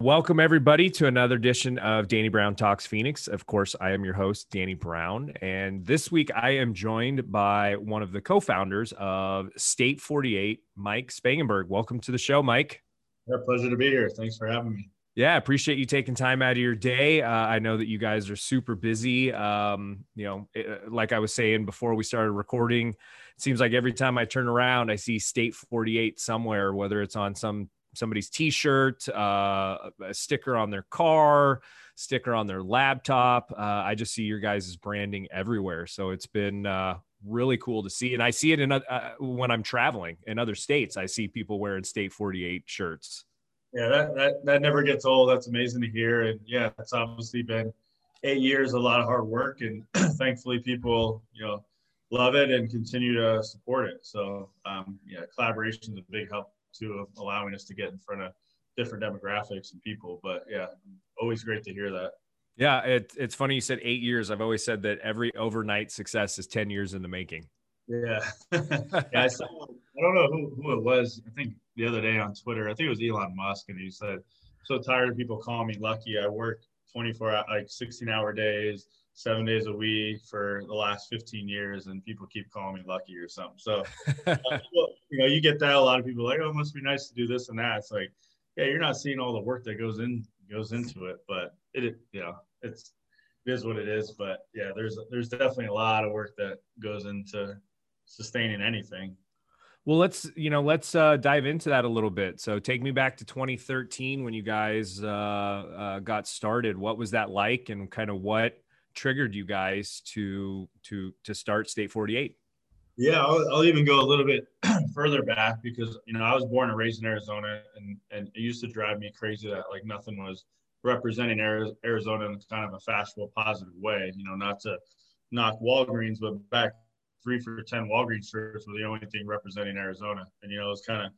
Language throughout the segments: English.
Welcome, everybody, to another edition of Danny Brown Talks Phoenix. Of course, I am your host, Danny Brown. And this week, I am joined by one of the co founders of State 48, Mike Spangenberg. Welcome to the show, Mike. Yeah, pleasure to be here. Thanks for having me. Yeah, appreciate you taking time out of your day. Uh, I know that you guys are super busy. Um, you know, it, uh, like I was saying before we started recording, it seems like every time I turn around, I see State 48 somewhere, whether it's on some somebody's t-shirt uh, a sticker on their car sticker on their laptop. Uh, i just see your guys' branding everywhere. So it's been uh, really cool to see. And i see it in uh, when i'm traveling in other states i see people wearing state 48 shirts. Yeah that, that that never gets old. That's amazing to hear. And yeah it's obviously been eight years a lot of hard work and thankfully people you know love it and continue to support it. So um, yeah collaboration is a big help to allowing us to get in front of different demographics and people. But yeah, always great to hear that. Yeah, it, it's funny you said eight years. I've always said that every overnight success is 10 years in the making. Yeah. yeah I, saw, I don't know who, who it was. I think the other day on Twitter, I think it was Elon Musk, and he said, So tired of people calling me lucky. I work 24, like 16 hour days seven days a week for the last 15 years and people keep calling me lucky or something. So, uh, you know, you get that. A lot of people like, oh, it must be nice to do this and that. It's like, yeah, you're not seeing all the work that goes in, goes into it, but it, you know, it's, it is what it is. But yeah, there's, there's definitely a lot of work that goes into sustaining anything. Well, let's you know let's uh, dive into that a little bit. So take me back to 2013 when you guys uh, uh, got started. What was that like, and kind of what triggered you guys to to to start State 48? Yeah, I'll, I'll even go a little bit further back because you know I was born and raised in Arizona, and and it used to drive me crazy that like nothing was representing Arizona in kind of a fashionable, positive way. You know, not to knock Walgreens, but back three for ten Walgreens shirts were the only thing representing Arizona, and you know it was kind of,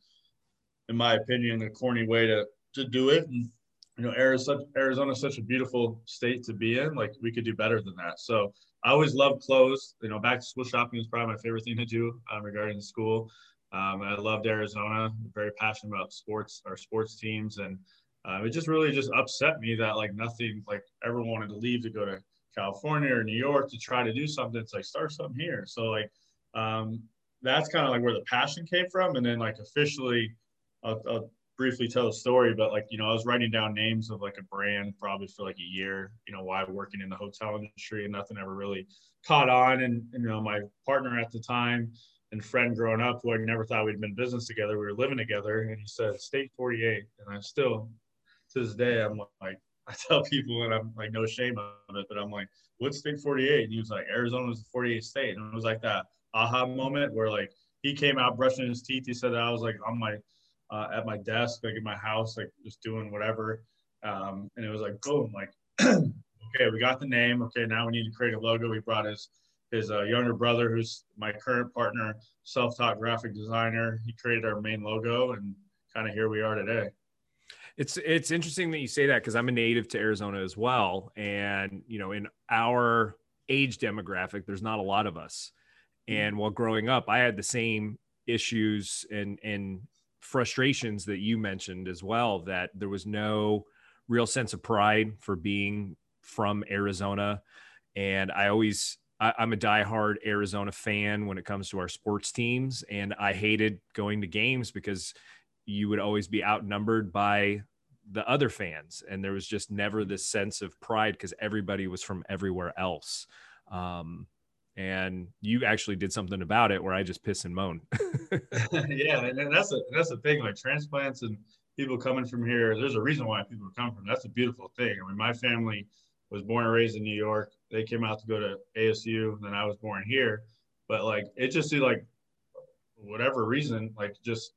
in my opinion, the corny way to to do it. And you know, Arizona is such a beautiful state to be in. Like we could do better than that. So I always loved clothes. You know, back to school shopping is probably my favorite thing to do um, regarding school. Um, I loved Arizona. I'm very passionate about sports, our sports teams, and uh, it just really just upset me that like nothing, like ever wanted to leave to go to California or New York to try to do something. It's like start something here. So like um, that's kind of like where the passion came from, and then like officially. I'll, I'll briefly tell a story, but like, you know, I was writing down names of like a brand probably for like a year, you know, while working in the hotel industry and nothing ever really caught on. And, you know, my partner at the time and friend growing up who I never thought we'd been in business together, we were living together and he said, State 48. And I still, to this day, I'm like, I tell people and I'm like, no shame of it, but I'm like, what's State 48? And he was like, Arizona was the 48 state. And it was like that aha moment where like he came out brushing his teeth. He said that I was like I'm my uh, at my desk, like in my house, like just doing whatever. Um, and it was like, boom, like, okay, we got the name. Okay, now we need to create a logo. We brought his his uh, younger brother, who's my current partner, self-taught graphic designer. He created our main logo, and kind of here we are today. It's it's interesting that you say that because I'm a native to Arizona as well, and you know, in our age demographic, there's not a lot of us. Mm-hmm. And while growing up, I had the same issues and and frustrations that you mentioned as well that there was no real sense of pride for being from Arizona. And I always, I, am a diehard Arizona fan when it comes to our sports teams. And I hated going to games because you would always be outnumbered by the other fans. And there was just never this sense of pride because everybody was from everywhere else. Um, and you actually did something about it where I just piss and moan. yeah, and that's a that's the thing. Like transplants and people coming from here, there's a reason why people come from. That's a beautiful thing. I mean, my family was born and raised in New York. They came out to go to ASU, and then I was born here. But like, it just like whatever reason, like just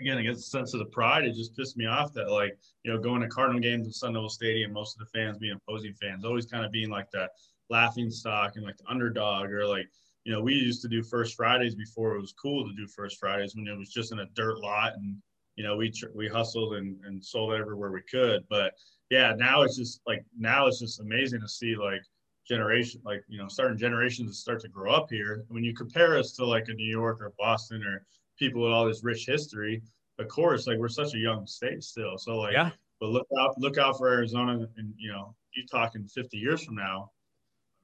again, I guess a sense of the pride. It just pissed me off that like you know going to Cardinal games at Sun Devil Stadium, most of the fans being opposing fans, always kind of being like that laughing stock and like the underdog or like you know we used to do first fridays before it was cool to do first fridays when it was just in a dirt lot and you know we we hustled and, and sold everywhere we could. But yeah now it's just like now it's just amazing to see like generation like you know certain generations start to grow up here. When you compare us to like a new york or boston or people with all this rich history of course like we're such a young state still. So like yeah. but look out, look out for Arizona, and you know, you talking 50 years from now.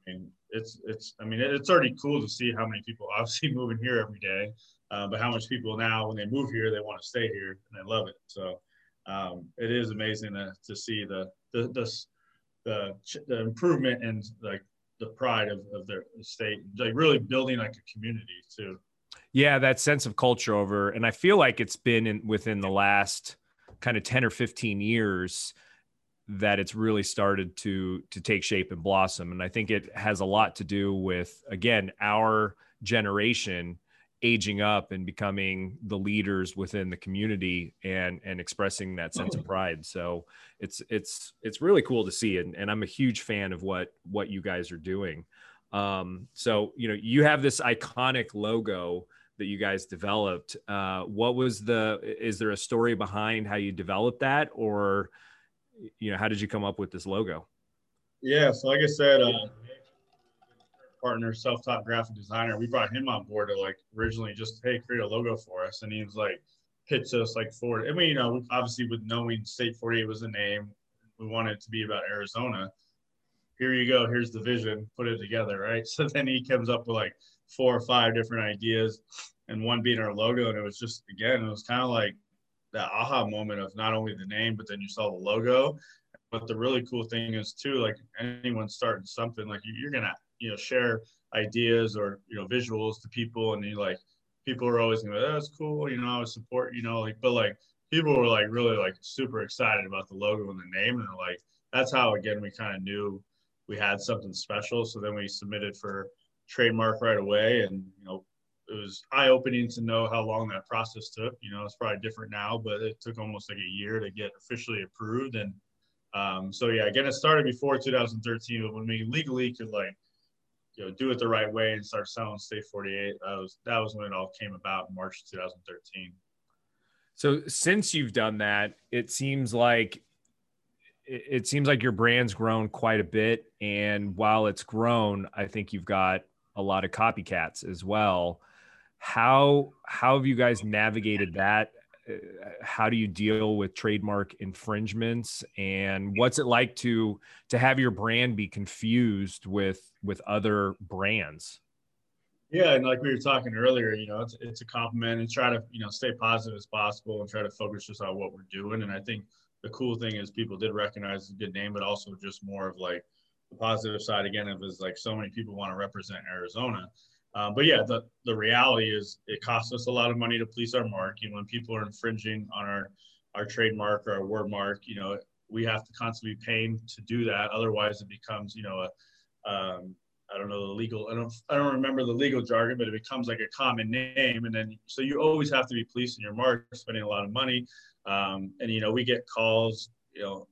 Mean, it's it's. I mean, it's already cool to see how many people obviously moving here every day, uh, but how much people now, when they move here, they want to stay here and they love it. So um, it is amazing to, to see the the the the, the improvement and like the pride of, of their state, like really building like a community too. Yeah, that sense of culture over, and I feel like it's been in within the last kind of 10 or 15 years that it's really started to to take shape and blossom. And i think it has a lot to do with again our generation aging up and becoming the leaders within the community and and expressing that sense of pride. So it's it's it's really cool to see. And, and i'm a huge fan of what what you guys are doing. Um so you know you have this iconic logo that you guys developed. Uh what was the is there a story behind how you developed that? Or you know how did you come up with this logo yeah so like i said uh partner, self-taught graphic designer. We brought him on board to like originally just hey create a logo for us, and he was like pitched us like for. I mean, you know, obviously with knowing State 48 was the name, we wanted it to be about Arizona. Here you go. Here's the vision. Put it together, right? So then he comes up with like four or five different ideas, and one being our logo. And it was just again, it was kind of like that aha moment of not only the name, but then you saw the logo. But the really cool thing is too, like anyone starting something, like you're gonna you know share ideas or you know visuals to people and you like people are always gonna that's cool you know i would support you know like but like people were like really like super excited about the logo and the name and like that's how again we kind of knew we had something special so then we submitted for trademark right away and you know it was eye-opening to know how long that process took you know it's probably different now but it took almost like a year to get officially approved and um, so yeah again it started before 2013 but when we legally could like you know do it the right way and start selling State 48. That was that was when it all came about in March 2013. So since you've done that, it seems like it seems like your brand's grown quite a bit and while it's grown, I think you've got a lot of copycats as well. How how have you guys navigated that? Uh, how do you deal with trademark infringements? And what's it like to to have your brand be confused with with other brands? Yeah and like we were talking earlier you know it's, it's a compliment and try to you know stay positive as possible and try to focus just on what we're doing. And i think the cool thing is people did recognize the good name but also just more of like the positive side again of is like so many people want to represent arizona um, but yeah, the, the reality is it costs us a lot of money to police our mark. You know, when people are infringing on our, our trademark or our word mark, you know, we have to constantly be paying to do that. Otherwise it becomes, you know, a, um, I don't know the legal, I don't, I don't remember the legal jargon, but it becomes like a common name. And then, so you always have to be policing your mark, spending a lot of money. Um, and, you know, we get calls, you know,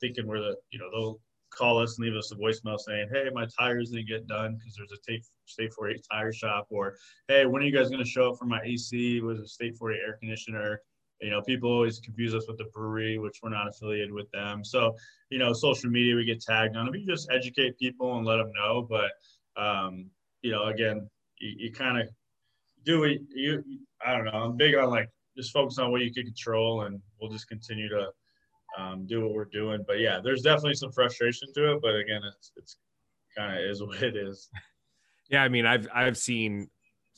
thinking we're the, you know, they'll call us and leave us a voicemail saying, "Hey, my tires didn't get done because there's a State State 48 tire shop," or "Hey, when are you guys going to show up for my AC? Was a State 48 air conditioner?" You know, people always confuse us with the brewery, which we're not affiliated with them. So, you know, social media we get tagged on. We just educate people and let them know. But, um, you know, again, you, you kind of do it. You, I don't know. I'm big on like just focus on what you can control, and we'll just continue to um, do what we're doing. But yeah, there's definitely some frustration to it. But again, it's it's kind of is what it is. Yeah, I mean, I've I've seen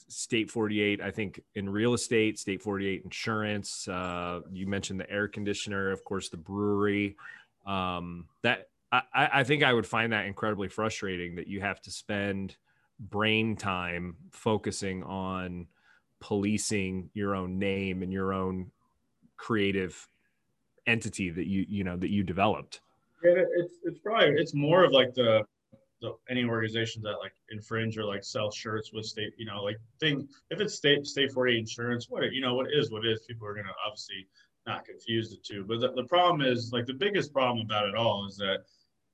State 48. I think in real estate, State 48 insurance. Uh, you mentioned the air conditioner, of course, the brewery. Um, that I, I think I would find that incredibly frustrating that you have to spend brain time focusing on policing your own name and your own creative entity that you you know that you developed? Yeah it's it's probably it's more of like the, the any organizations that like infringe or like sell shirts with state you know like thing if it's state state 48 insurance what you know what is what is people are going to obviously not confuse the two. But the, the problem is like the biggest problem about it all is that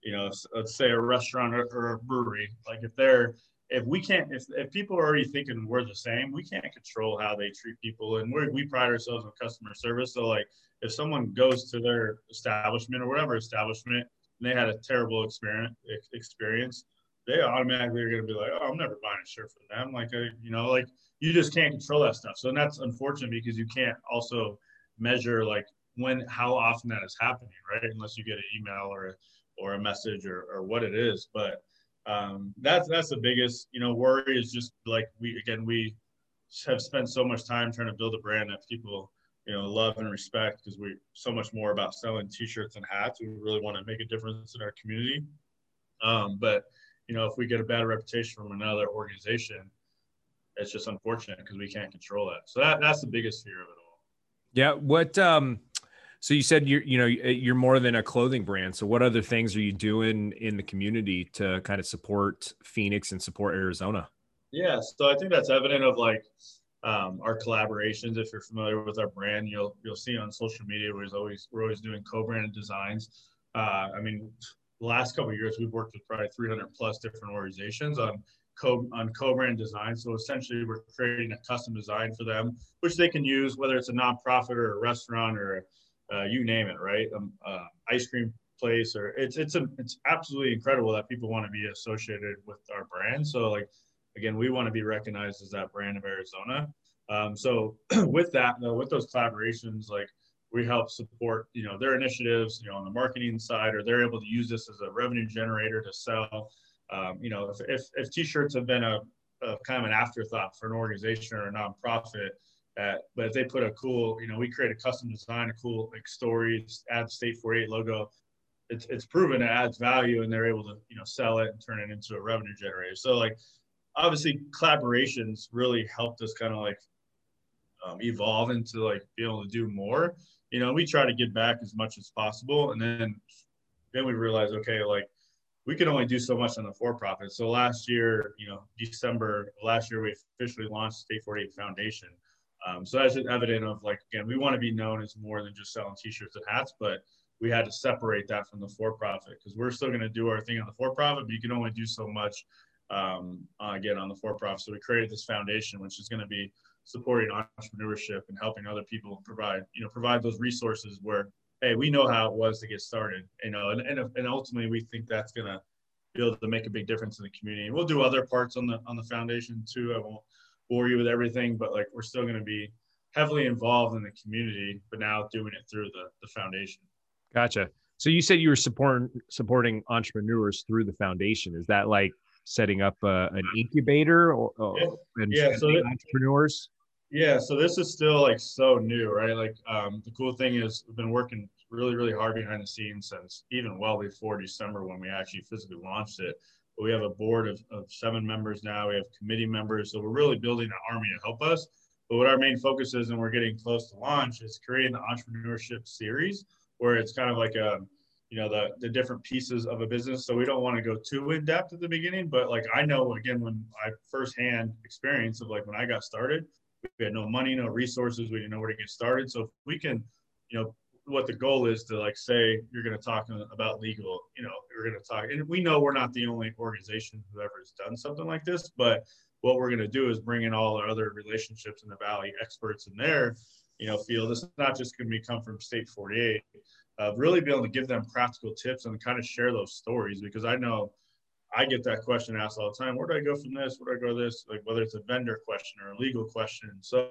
you know let's say a restaurant or, or a brewery like if they're if we can't if, if people are already thinking we're the same we can't control how they treat people and we we pride ourselves on customer service so like if someone goes to their establishment or whatever establishment and they had a terrible experience experience they automatically are going to be like oh i'm never buying a shirt from them like I, you know like you just can't control that stuff so that's unfortunate because you can't also measure like when how often that is happening, right? Unless you get an email or or a message or, or what it is. But um, that's that's the biggest you know worry is just like we again we have spent so much time trying to build a brand that people you know love and respect because we're so much more about selling t-shirts and hats. We really want to make a difference in our community. Um, but you know if we get a bad reputation from another organization, it's just unfortunate because we can't control that. So that that's the biggest fear of it all. Yeah. What um so you said you're you know you're more than a clothing brand. So what other things are you doing in the community to kind of support Phoenix and support Arizona? Yeah, so I think that's evident of like um, our collaborations. If you're familiar with our brand, you'll you'll see on social media we're always we're always doing co-branded designs. Uh, I mean, the last couple years we've worked with probably 300 plus different organizations on co on co-brand design. So essentially, we're creating a custom design for them, which they can use whether it's a nonprofit or a restaurant or uh, you name it, right? Um, uh, ice cream place or it's it's a, it's absolutely incredible that people want to be associated with our brand. So like again, we want to be recognized as that brand of Arizona. Um, so with that, though, with those collaborations, like we help support, you know, their initiatives, you know, on the marketing side, or they're able to use this as a revenue generator to sell. Um, you know, if, if, if t-shirts have been a, a, kind of an afterthought for an organization or a nonprofit, but if they put a cool, you know, we create a custom design, a cool like story, add State 48 logo. It's, it's proven it adds value and they're able to, you know, sell it and turn it into a revenue generator. So like obviously collaborations really helped us kind of like um, evolve into like being able to do more. You know, we try to give back as much as possible, and then then we realize, okay, like we can only do so much on the for-profit. So last year, you know, December last year, we officially launched State 48 Foundation. Um, so that's evident of like again, we want to be known as more than just selling T-shirts and hats, but we had to separate that from the for-profit because we're still going to do our thing on the for-profit, but you can only do so much um, again on the for-profit. So we created this foundation, which is going to be supporting entrepreneurship and helping other people provide, you know, provide those resources where, hey, we know how it was to get started, you know, and, and, and ultimately we think that's going to be able to make a big difference in the community. And we'll do other parts on the on the foundation too. I won't bore you with everything, but like we're still going to be heavily involved in the community, but now doing it through the the foundation. Gotcha. So you said you were supporting supporting entrepreneurs through the foundation. Is that like setting up uh, an incubator or, or yeah. and, yeah, so entrepreneurs? Yeah, so this is still like so new, right? Like um, the cool thing is we've been working really, really hard behind the scenes since even well before December when we actually physically launched it. But we have a board of, of seven members now. We have committee members, so we're really building an army to help us. But what our main focus is, and we're getting close to launch, is creating the entrepreneurship series, where it's kind of like a you know the the different pieces of a business so we don't want to go too in depth at the beginning but like i know again when i firsthand experience of like when i got started we had no money no resources we didn't know where to get started so if we can you know what the goal is to like say you're going to talk about legal you know we're going to talk and we know we're not the only organization who ever has done something like this but what we're going to do is bring in all our other relationships in the valley experts in their you know field it's not just going to be come from state 48 uh, really be able to give them practical tips and kind of share those stories because I know I get that question asked all the time. Where do I go from this? Where do I go this? Like whether it's a vendor question or a legal question. So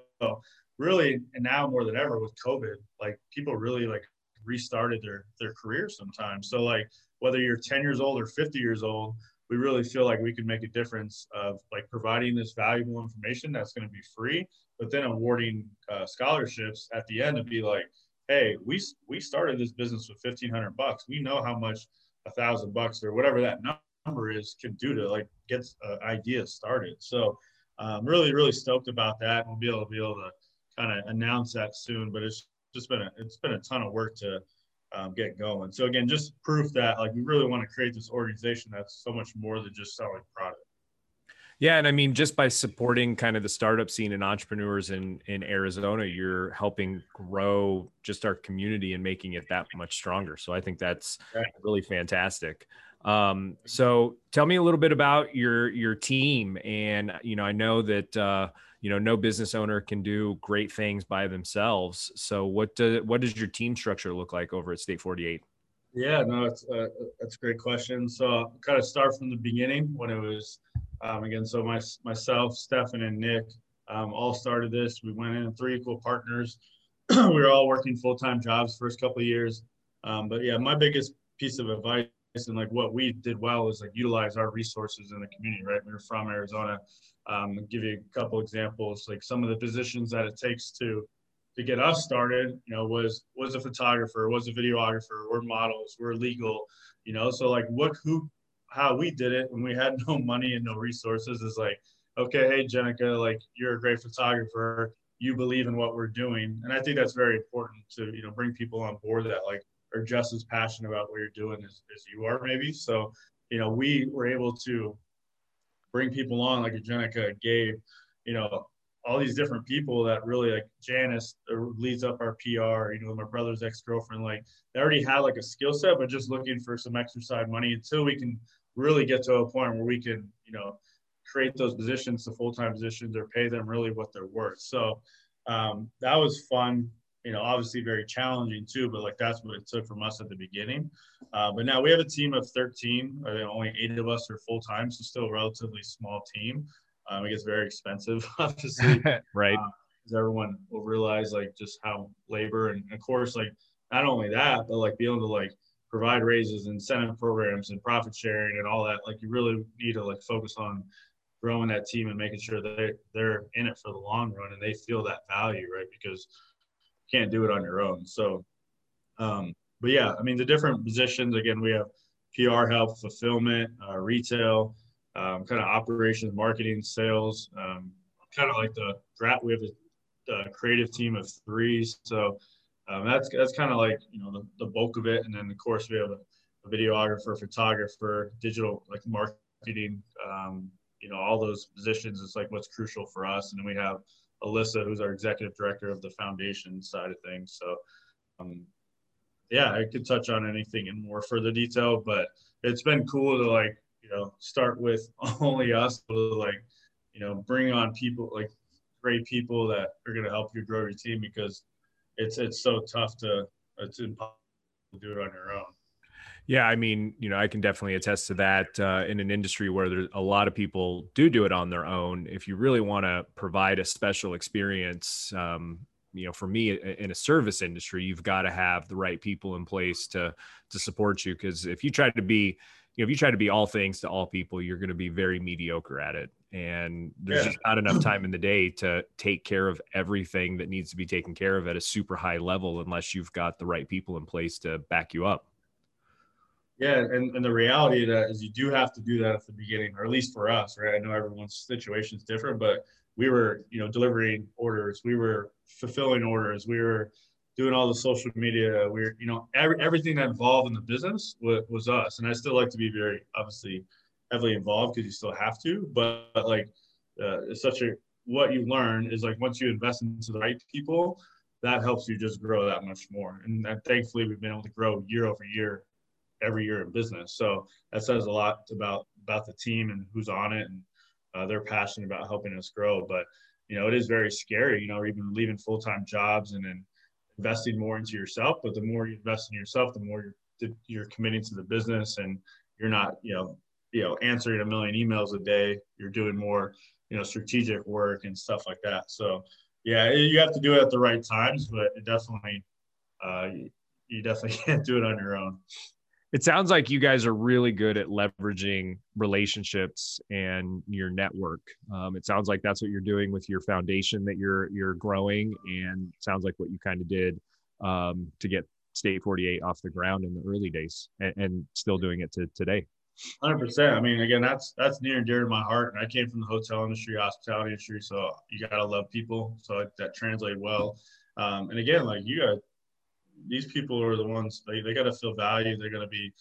really, and now more than ever with COVID, like people really like restarted their their careers sometimes. So like whether you're 10 years old or 50 years old, we really feel like we can make a difference of like providing this valuable information that's going to be free, but then awarding uh, scholarships at the end to be like, hey, we we started this business with fifteen hundred bucks. We know how much a thousand bucks or whatever that number is can do to like get an idea started. So I'm um, really really stoked about that. We'll be able to be able to kind of announce that soon. But it's just been a it's been a ton of work to um, get going. So again, just proof that like we really want to create this organization that's so much more than just selling product. Yeah, and I mean, just by supporting kind of the startup scene and entrepreneurs in in Arizona, you're helping grow just our community and making it that much stronger. So I think that's really fantastic. Um, so tell me a little bit about your your team, and you know, I know that uh, you know no business owner can do great things by themselves. So what does what does your team structure look like over at State Forty Eight? Yeah, no, it's uh, that's a great question. So i kind of start from the beginning when it was um, again, so my, myself, Stefan, and Nick um, all started this. We went in three equal partners. we were all working full-time jobs first couple of years. Um, but yeah, my biggest piece of advice and like what we did well is like utilize our resources in the community, right? We are from Arizona. Um, give you a couple examples, like some of the positions that it takes to to get us started, you know, was was a photographer, was a videographer, we're models, we're legal, you know. So like what who how we did it when we had no money and no resources is like, okay, hey Jenica, like you're a great photographer, you believe in what we're doing. And I think that's very important to, you know, bring people on board that like are just as passionate about what you're doing as, as you are maybe. So, you know, we were able to bring people on like Jenica, Gabe, you know, all these different people that really like Janice leads up our PR, you know, my brother's ex-girlfriend, like they already had like a skill set, but just looking for some exercise money until we can really get to a point where we can, you know, create those positions to full-time positions or pay them really what they're worth. So um, that was fun. You know, obviously very challenging too, but like that's what it took from us at the beginning. Uh, but now we have a team of 13. only eight of us are full time, so still a relatively small team. Um, it gets very expensive, obviously. right. Because uh, everyone will realize like just how labor and of course like not only that, but like being able to like provide raises, incentive programs, and profit sharing and all that. Like you really need to like focus on growing that team and making sure that they're in it for the long run and they feel that value, right? Because can't do it on your own. So, um, but yeah, I mean, the different positions again, we have PR help, fulfillment, uh, retail, um, kind of operations, marketing, sales, um, kind of like the we have a, a, creative team of three. So um, that's that's kind of like you know the, the bulk of it, and then of course we have a, a videographer, photographer, digital like marketing, um, you know, all those positions It's like what's crucial for us. And then we have Alyssa, who's our executive director of the foundation side of things. So, um, yeah, I could touch on anything in more further detail, but it's been cool to like, you know, start with only us, to like, you know, bring on people like great people that are going to help you grow your team because it's it's so tough to it's impossible to do it on your own. Yeah, I mean, you know, I can definitely attest to that uh, in an industry where there's a lot of people do do it on their own. If you really want to provide a special experience, um, you know, for me in a service industry, you've got to have the right people in place to to support you. Because if you try to be, you know, if you try to be all things to all people, you're going to be very mediocre at it. And there's yeah. just not enough time in the day to take care of everything that needs to be taken care of at a super high level, unless you've got the right people in place to back you up. Yeah, and, and the reality of that is you do have to do that at the beginning, or at least for us, right? I know everyone's situation is different, but we were, you know, delivering orders, we were fulfilling orders, we were doing all the social media, we were, you know, every, everything that involved in the business was, was us. And I still like to be very obviously heavily involved because you still have to, but, but like uh, it's such a what you learn is like once you invest into the right people, that helps you just grow that much more. And, and thankfully, we've been able to grow year over year every year in business. So that says a lot about about the team and who's on it, and uh, they're passionate about helping us grow. But you know, it is very scary. You know, even leaving full time jobs and then investing more into yourself. But the more you invest in yourself, the more you're you're committing to the business, and you're not you know you know answering a million emails a day. You're doing more you know strategic work and stuff like that. So yeah, you have to do it at the right times, but it definitely uh, you definitely can't do it on your own it sounds like you guys are really good at leveraging relationships and your network. Um, it sounds like that's what you're doing with your foundation that you're you're growing, and sounds like what you kind of did um, to get State 48 off the ground in the early days, and, and still doing it to today. Hundred percent. I mean, again, that's that's near and dear to my heart. And I came from the hotel industry, hospitality industry, so you gotta love people. So that translated well. Um, and again, like you got these people are the ones they, they got to feel valued. They're going to be,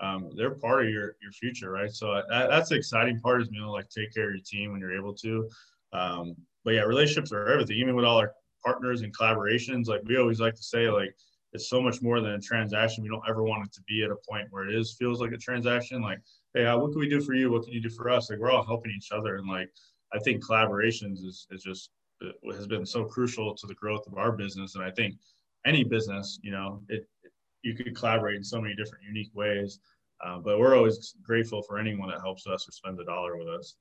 um, they're part of your, your future. Right. So that, that's the exciting part is, you know, like take care of your team when you're able to. Um, but yeah, relationships are everything, even with all our partners and collaborations. Like we always like to say, like, it's so much more than a transaction. We don't ever want it to be at a point where it is feels like a transaction. Like, hey, what can we do for you? What can you do for us? Like, we're all helping each other, and like, I think collaborations is is just has been so crucial to the growth of our business. And I think any business, you know, it, it you could collaborate in so many different unique ways. Uh, but we're always grateful for anyone that helps us or spends a dollar with us.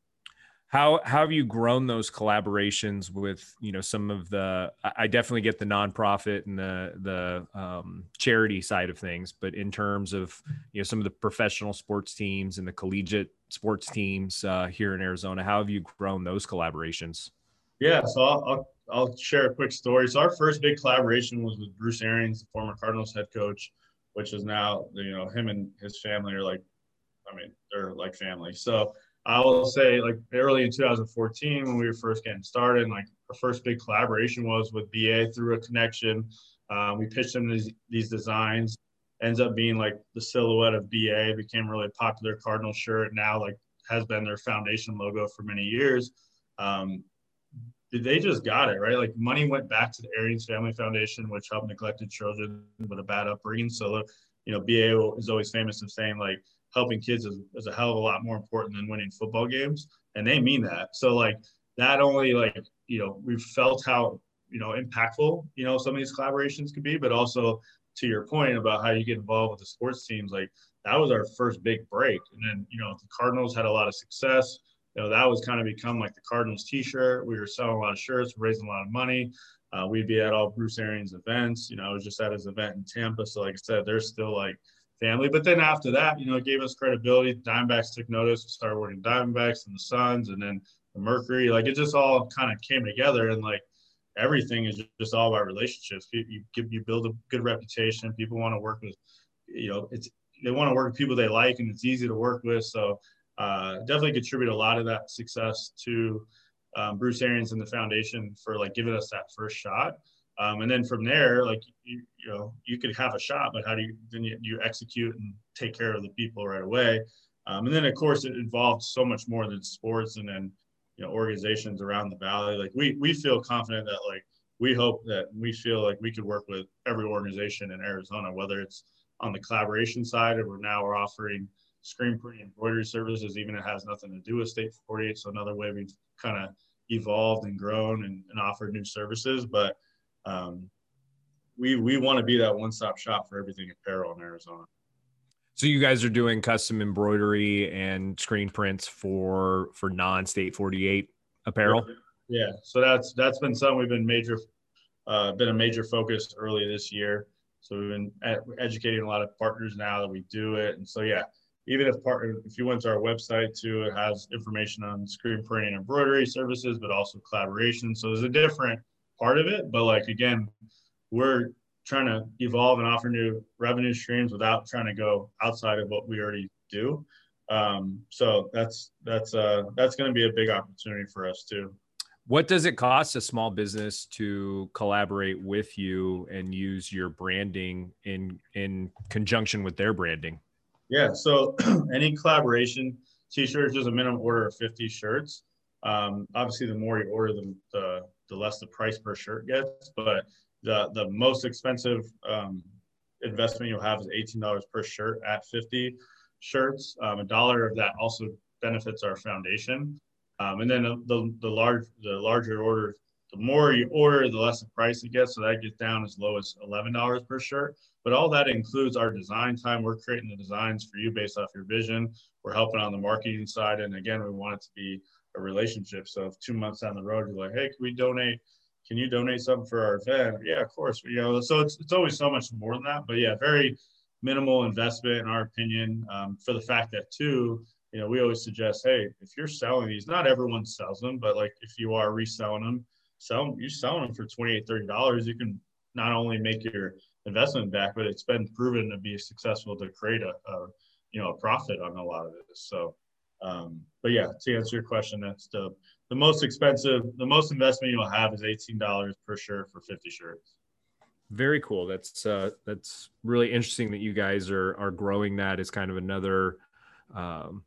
how how have you grown those collaborations with you know some of the i definitely get the nonprofit and the the um, charity side of things but in terms of you know some of the professional sports teams and the collegiate sports teams uh, here in arizona how have you grown those collaborations yeah so I'll, I'll, I'll share a quick story so our first big collaboration was with bruce arians the former cardinals head coach which is now you know him and his family are like i mean they're like family so I will say, like early in 2014, when we were first getting started, like our first big collaboration was with BA through a connection. Um, we pitched them these, these designs. Ends up being like the silhouette of BA became really popular Cardinal shirt. Now, like has been their foundation logo for many years. Um, they just got it right. Like money went back to the Arians Family Foundation, which helped neglected children with a bad upbringing. So, you know, BA is always famous of saying like helping kids is, is a hell of a lot more important than winning football games. And they mean that. So like not only like, you know, we've felt how, you know, impactful, you know, some of these collaborations could be, but also to your point about how you get involved with the sports teams, like that was our first big break. And then, you know, the Cardinals had a lot of success. You know, that was kind of become like the Cardinals t-shirt. We were selling a lot of shirts, raising a lot of money. Uh, we'd be at all Bruce Arians events. You know, I was just at his event in Tampa. So like I said, there's still like family. But then after that, you know, it gave us credibility. Diamondbacks took notice. We started working Diamondbacks and the Suns, and then the Mercury. Like it just all kind of came together, and like everything is just all about relationships. You, you give you build a good reputation. People want to work with, you know, it's they want to work with people they like, and it's easy to work with. So uh, definitely contribute a lot of that success to um, Bruce Arians and the foundation for like giving us that first shot. Um, and then from there, like you, you know, you could have a shot, but how do you then you, you execute and take care of the people right away? Um, and then of course it involved so much more than sports and then you know organizations around the valley. Like we we feel confident that like we hope that we feel like we could work with every organization in Arizona, whether it's on the collaboration side or we're now we're offering screen printing embroidery services, even it has nothing to do with State 48. So another way we've kind of evolved and grown and, and offered new services. But um, we we want to be that one stop shop for everything apparel in Arizona. So you guys are doing custom embroidery and screen prints for for non state 48 apparel. Yeah, so that's that's been something we've been major uh, been a major focus early this year. So we've been educating a lot of partners now that we do it, and so yeah, even if partner if you went to our website too, it has information on screen printing embroidery services, but also collaboration. So there's a different part of it. But like again, we're trying to evolve and offer new revenue streams without trying to go outside of what we already do. Um, so that's that's uh, that's going to be a big opportunity for us too. What does it cost a small business to collaborate with you and use your branding in in conjunction with their branding? Yeah, so any collaboration t-shirts is a minimum order of 50 shirts. Um, obviously, the more you order, the, the the less the price per shirt gets. But the the most expensive um, investment you'll have is eighteen dollars per shirt at fifty shirts. Um, a dollar of that also benefits our foundation. Um, and then the, the, the large the larger order, the more you order, the less the price it gets. So that gets down as low as eleven dollars per shirt. But all that includes our design time. We're creating the designs for you based off your vision. We're helping on the marketing side, and again, we want it to be a relationship. So if two months down the road, you're like, hey, can we donate? Can you donate something for our event? Yeah, of course. You know, so it's, it's always so much more than that. But yeah, very minimal investment in our opinion. Um, for the fact that too, you know, we always suggest, hey, if you're selling these, not everyone sells them, but like if you are reselling them, sell you're selling them for 28 30 dollars you can not only make your investment back but it's been proven to be successful to create a, a you know a profit on a lot of this so um, but yeah, to answer your question, that's the the most expensive, the most investment you'll have is eighteen dollars per shirt for fifty shirts. Very cool. That's uh, that's really interesting that you guys are are growing that as kind of another um,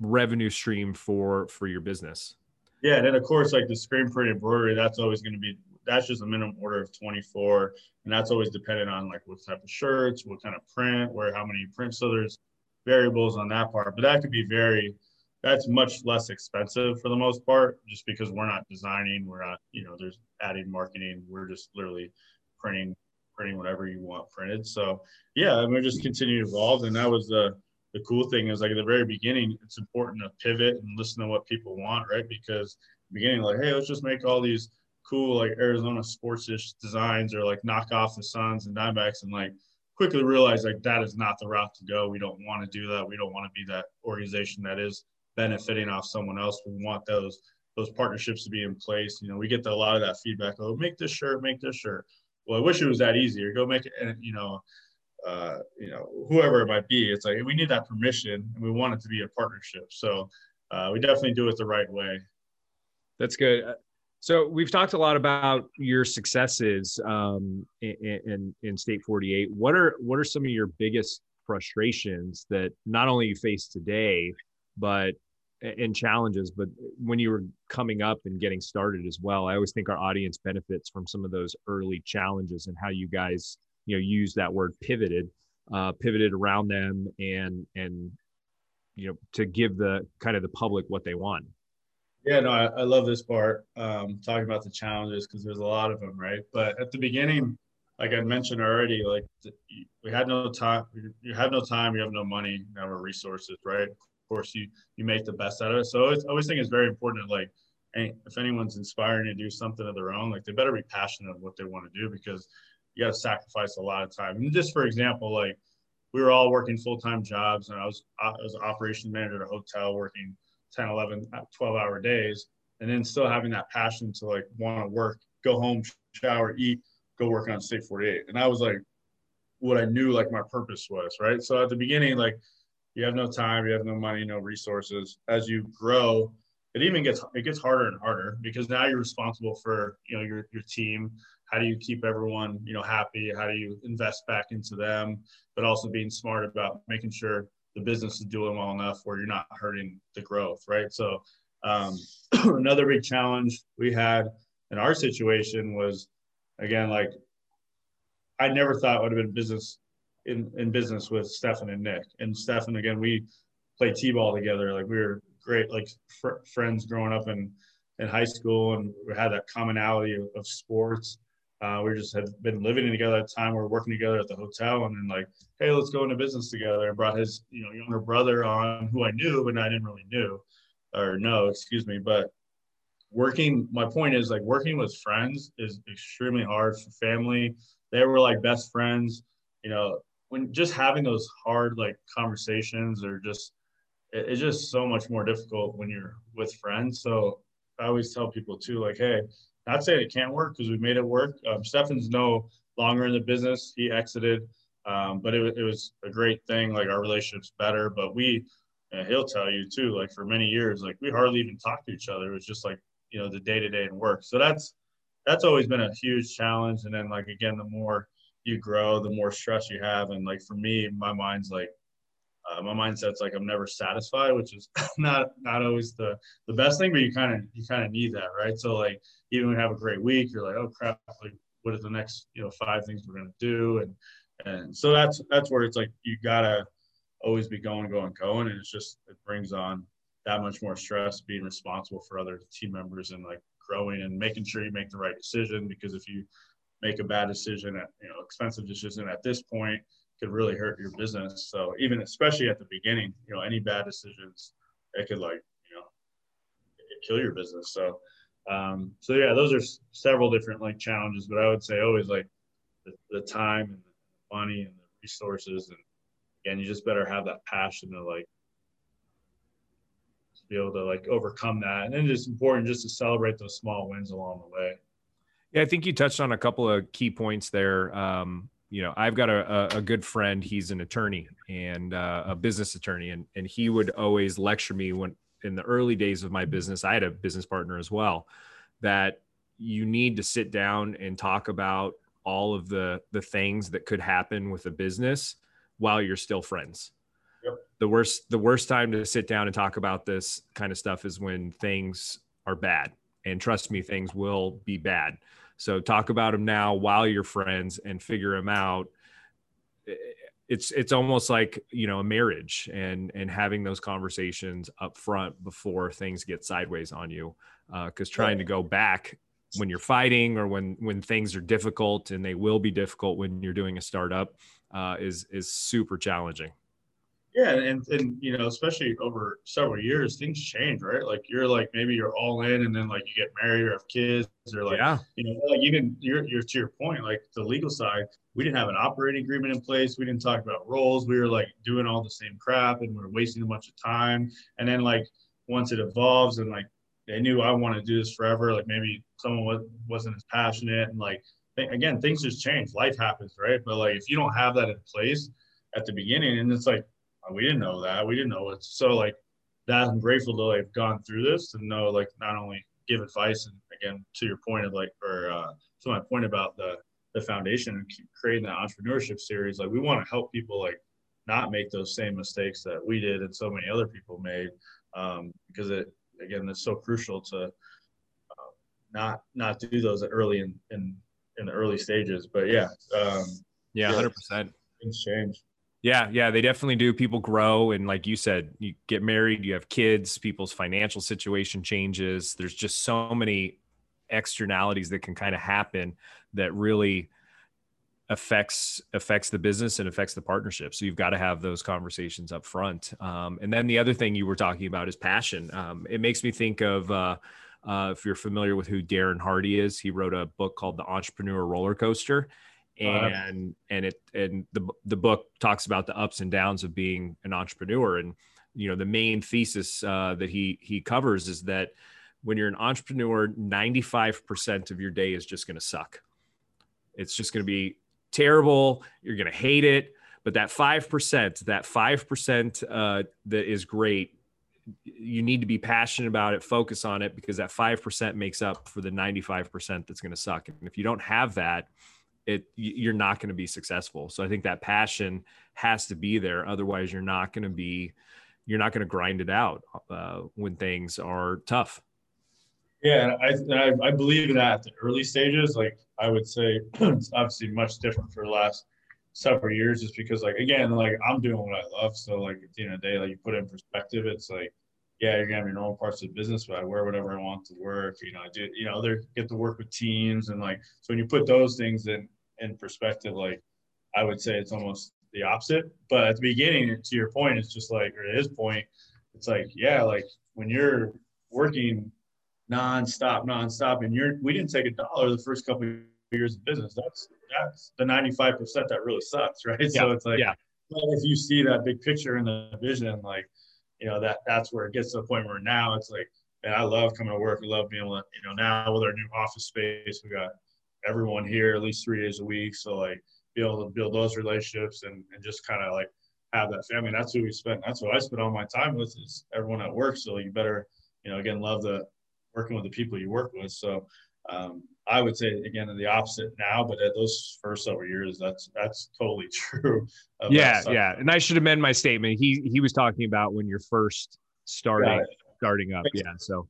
revenue stream for for your business. Yeah, and then of course, like the screen print embroidery, that's always going to be that's just a minimum order of 24 and that's always dependent on like what type of shirts what kind of print where how many prints so there's variables on that part, but that could be very that's much less expensive for the most part, just because we're not designing, we're not, you know, there's adding marketing, we're just literally printing, printing whatever you want printed. So yeah, we're just continue to evolve. And that was the the cool thing is like at the very beginning, it's important to pivot and listen to what people want, right? Because beginning, like, hey, let's just make all these cool like Arizona sportsish designs or like knock off the Suns and Diamondbacks and like quickly realize like that is not the route to go. We don't want to do that. We don't want to be that organization that is benefiting off someone else. We want those those partnerships to be in place. You know, we get a lot of that feedback. Oh, make this shirt, make this shirt. Well, I wish it was that easier. Go make it, and you know, uh, you know, whoever it might be. It's like we need that permission, and we want it to be a partnership. So uh, we definitely do it the right way. That's good. Uh, so we've talked a lot about your successes um, in, in, in State 48. What are what are some of your biggest frustrations that not only you face today, but and challenges, but when you were coming up and getting started as well, I always think our audience benefits from some of those early challenges and how you guys, you know, use that word pivoted, uh, pivoted around them and and you know to give the kind of the public what they want. Yeah, no, I, I love this part um, talking about the challenges because there's a lot of them, right? But at the beginning, like I mentioned already, like we had no time. You have no time. You have no money. You have no resources, right? Of course you you make the best out of it. So I always think it's very important to like if anyone's inspiring to do something of their own, like they better be passionate of what they want to do because you got to sacrifice a lot of time. And just for example, like we were all working full-time jobs and I was I was operations manager at a hotel working 10, 11, 12 hour days and then still having that passion to like want to work, go home, shower, eat, go work on state 48. And I was like what I knew like my purpose was, right? So at the beginning, like you have no time, you have no money, no resources. As you grow, it even gets it gets harder and harder because now you're responsible for you know your your team. How do you keep everyone you know happy? How do you invest back into them? But also being smart about making sure the business is doing well enough where you're not hurting the growth, right? So um, another big challenge we had in our situation was again like I never thought it would have been business in, in business with Stefan and Nick. And Stefan, again, we played t-ball together. Like we were great, like fr- friends growing up in, in high school and we had that commonality of sports. Uh, we just had been living together at the time. We were working together at the hotel, and then like, hey, let's go into business together. And brought his, you know, younger brother on, who I knew, but I didn't really knew, or no, excuse me. But working, my point is like working with friends is extremely hard for family. They were like best friends. You know, when just having those hard like conversations or just it, it's just so much more difficult when you're with friends. So I always tell people too, like, hey, not saying it can't work because we made it work. Um, Stefan's no longer in the business; he exited, um, but it, it was a great thing. Like our relationship's better, but we, he'll tell you too, like for many years, like we hardly even talked to each other. It was just like you know the day to day and work. So that's that's always been a huge challenge. And then like again, the more you grow, the more stress you have. And like for me, my mind's like, uh, my mindset's like I'm never satisfied, which is not not always the the best thing, but you kind of you kind of need that, right? So like even when you have a great week, you're like, oh crap, like what are the next you know five things we're gonna do, and and so that's that's where it's like you gotta always be going, going, going, and it's just it brings on that much more stress being responsible for other team members and like growing and making sure you make the right decision because if you make a bad decision at you know expensive decision at this point could really hurt your business. So even especially at the beginning, you know, any bad decisions, it could like you know kill your business. So um, so yeah, those are several different like challenges, but I would say always like the, the time and the money and the resources and again, you just better have that passion to like be able to like overcome that. And then it's important just to celebrate those small wins along the way. Yeah, I think you touched on a couple of key points there. Um, you know, I've got a, a, good friend. He's an attorney and uh, a business attorney, and and he would always lecture me when in the early days of my business. I had a business partner as well. That you need to sit down and talk about all of the the things that could happen with a business while you're still friends. Yep. The worst the worst time to sit down and talk about this kind of stuff is when things are bad. And trust me, things will be bad. So talk about them now while you're friends and figure them out. It's it's almost like you know a marriage and and having those conversations up front before things get sideways on you. Because uh, trying to go back when you're fighting or when when things are difficult and they will be difficult when you're doing a startup uh, is is super challenging. Yeah, and and you know, especially over several years, things change, right? Like you're like maybe you're all in, and then like you get married or have kids, or like yeah. you know, like even you're you're to your point, like the legal side, we didn't have an operating agreement in place. We didn't talk about roles. We were like doing all the same crap, and we are wasting a bunch of time. And then like once it evolves, and like they knew I want to do this forever. Like maybe someone was, wasn't as passionate, and like again, things just change. Life happens, right? But like if you don't have that in place at the beginning, and it's like we didn't know that. We didn't know it. So like that I'm grateful to like gone through this and know like not only give advice and again to your point of like or uh, to my point about the the foundation and creating that entrepreneurship series like we want to help people like not make those same mistakes that we did and so many other people made um, because it again it's so crucial to uh, not not do those early in in in the early stages but yeah um, yeah 100% things change yeah, yeah, they definitely do. People grow, and like you said, you get married, you have kids, people's financial situation changes. There's just so many externalities that can kind of happen that really affects affects the business and affects the partnership. So you've got to have those conversations up front. Um, and then the other thing you were talking about is passion. Um, it makes me think of. Uh, uh, if you're familiar with who Darren Hardy is, he wrote a book called The Entrepreneur Roller Coaster and and it and the the book talks about the ups and downs of being an entrepreneur. And you know the main thesis uh, that he he covers is that when you're an entrepreneur 95% of your day is just going to suck. It's just going to be terrible. You're going to hate it. But that 5% that 5% uh, that is great you need to be passionate about it focus on it because that 5% makes up for the 95% that's going to suck. And if you don't have that it you're not going to be successful. So I think that passion has to be there. Otherwise, you're not going to be you're not going to grind it out uh, when things are tough. Yeah, I, I, I believe that at the early stages. Like I would say, it's obviously much different for the last several years, just because like again, like I'm doing what I love. So like at the end of the day, like you put it in perspective, it's like yeah, you're gonna have your normal parts of the business, but I wear whatever I want to work. You know, I do, you know, they get to work with teams and like, so when you put those things in, in perspective, like I would say it's almost the opposite. But at the beginning, to your point, it's just like, or his point, it's like, yeah, like when you're working nonstop, nonstop, and you're, we didn't take a dollar the first couple of years of business. That's, that's the 95% that really sucks. Right. Yeah. So it's like, yeah. if you see that big picture in the vision, like, you know that that's where it gets to the point where now it's like and I love coming to work. I love being able to, you know, now with our new office space, we got everyone here at least three days a week. So like be able to build those relationships and, and just kind of like have that family. That's who we spend. That's what I spend all my time with is everyone at work. So you better, you know, again, love the working with the people you work with. So um, I would say again the opposite now, but at those first several years, that's that's totally true. Yeah, yeah. And I should amend my statement. He he was talking about when you're first starting starting up. Yeah. So,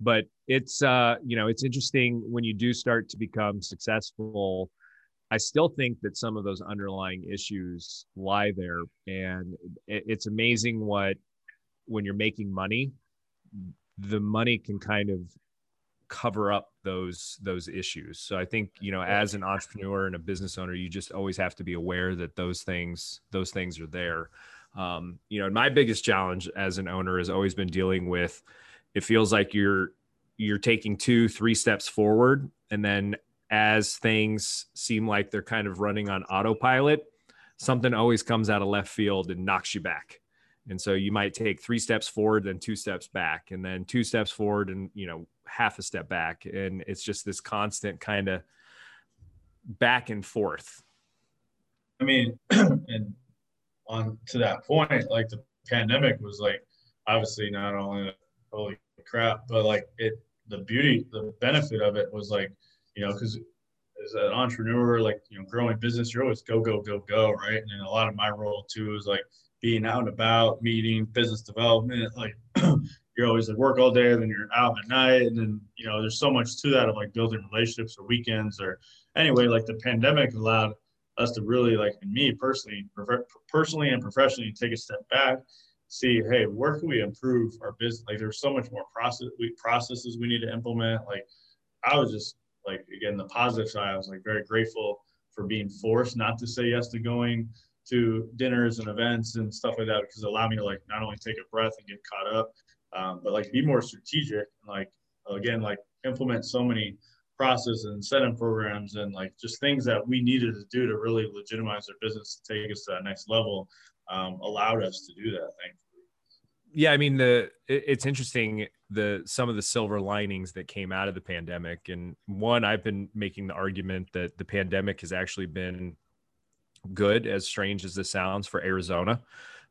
but it's uh you know it's interesting when you do start to become successful. I still think that some of those underlying issues lie there, and it's amazing what when you're making money, the money can kind of cover up those those issues so i think you know as an entrepreneur and a business owner you just always have to be aware that those things those things are there um, you know my biggest challenge as an owner has always been dealing with it feels like you're you're taking two three steps forward. And then as things seem like they're kind of running on autopilot something always comes out of left field and knocks you back. And so you might take three steps forward then two steps back and then two steps forward and you know half a step back. And it's just this constant kind of back and forth. I mean and on to that point like the pandemic was like obviously not only holy crap but like it the beauty the benefit of it was like you know because as an entrepreneur like you know growing business you're always go go go go right and then a lot of my role too is like being out and about meeting business development like you're always at work all day, then you're out at night, and then you know there's so much to that of like building relationships or weekends or anyway. Like the pandemic allowed us to really like me personally, personally and professionally, take a step back, see hey where can we improve our business? Like there's so much more process we processes we need to implement. Like I was just like again the positive side, I was like very grateful for being forced not to say yes to going to dinners and events and stuff like that because it allowed me to like not only take a breath and get caught up, um, but like be more strategic and like again like implement so many process and incentive programs and like just things that we needed to do to really legitimize their business to take us to that next level um, allowed us to do that thankfully. Yeah i mean the it's interesting the some of the silver linings that came out of the pandemic. And one i've been making the argument that the pandemic has actually been good as strange as this sounds for arizona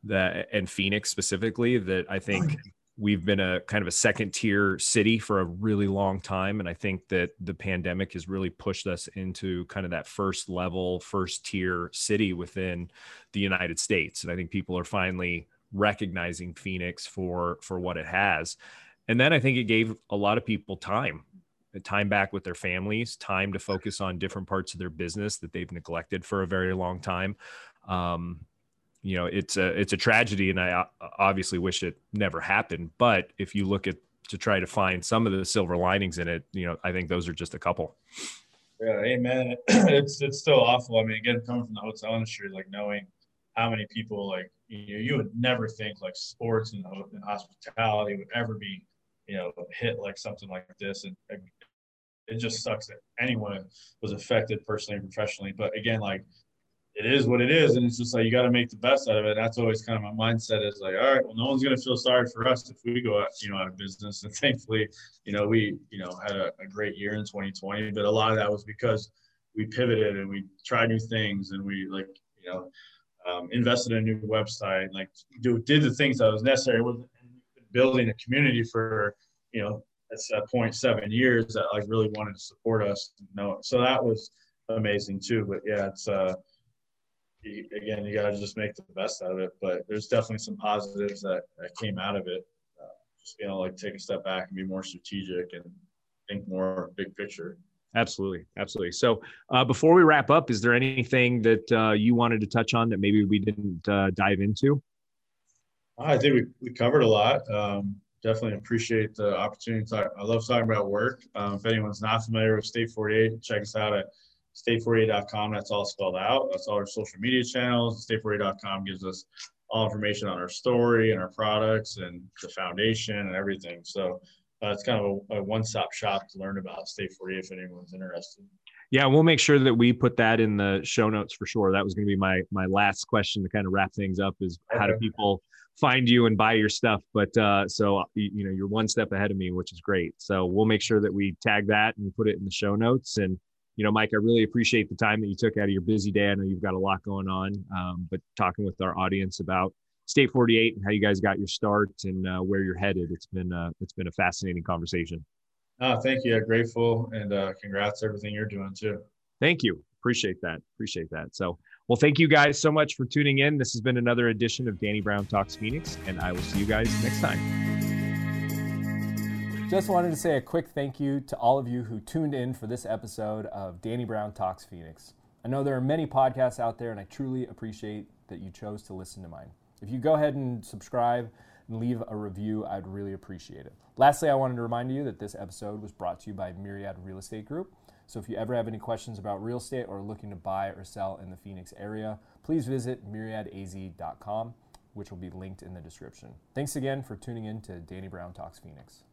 that and phoenix specifically that i think we've been a kind of a second tier city for a really long time and i think that the pandemic has really pushed us into kind of that first level first tier city within the united states. And i think people are finally recognizing phoenix for for what it has. And then i think it gave a lot of people time time back with their families time to focus on different parts of their business that they've neglected for a very long time. Um, you know it's a it's a tragedy and i obviously wish it never happened but if you look at to try to find some of the silver linings in it you know i think those are just a couple. Yeah amen it's it's still awful. I mean again coming from the hotel industry like knowing how many people like you know, you would never think like sports and, and hospitality would ever be you know hit like something like this and it just sucks that anyone was affected personally and professionally. But again like it is what it is, and it's just like you got to make the best out of it. That's always kind of my mindset is like, all right, well, no one's gonna feel sorry for us if we go out, you know, out of business. And thankfully, you know, we, you know, had a, a great year in 2020, but a lot of that was because we pivoted and we tried new things and we like, you know, um, invested in a new website, like do, did the things that was necessary with building a community for, you know, that's that point seven years that like really wanted to support us. You know, so that was amazing too. But yeah, it's uh you, again, you got to just make the best out of it. But there's definitely some positives that, that came out of it. Uh, just you know, like take a step back and be more strategic and think more big picture. Absolutely, absolutely. So, uh, before we wrap up, is there anything that uh, you wanted to touch on that maybe we didn't uh, dive into? I think we, we covered a lot. Um, definitely appreciate the opportunity to talk. I love talking about work. Um, if anyone's not familiar with State 48, check us out at state48.com. That's all spelled out. That's all our social media channels. State48.com gives us all information on our story and our products and the foundation and everything. So uh, it's kind of a, a one-stop shop to learn about State 48 if anyone's interested. Yeah, we'll make sure that we put that in the show notes for sure. That was going to be my my last question to kind of wrap things up is how do people find you and buy your stuff? But uh, so you know you're one step ahead of me, which is great. So we'll make sure that we tag that and put it in the show notes and you know, Mike, I really appreciate the time that you took out of your busy day. I know you've got a lot going on, um, but talking with our audience about State 48 and how you guys got your start and uh, where you're headed. It's been uh, it's been a fascinating conversation. Oh, thank you. I'm grateful and uh, congrats everything you're doing too. Thank you. Appreciate that. Appreciate that. So, well, thank you guys so much for tuning in. This has been another edition of Danny Brown Talks Phoenix, and I will see you guys next time. I just wanted to say a quick thank you to all of you who tuned in for this episode of Danny Brown Talks Phoenix. I know there are many podcasts out there, and I truly appreciate that you chose to listen to mine. If you go ahead and subscribe and leave a review, I'd really appreciate it. Lastly, I wanted to remind you that this episode was brought to you by Myriad Real Estate Group. So if you ever have any questions about real estate or looking to buy or sell in the Phoenix area, please visit myriadaz.com, which will be linked in the description. Thanks again for tuning in to Danny Brown Talks Phoenix.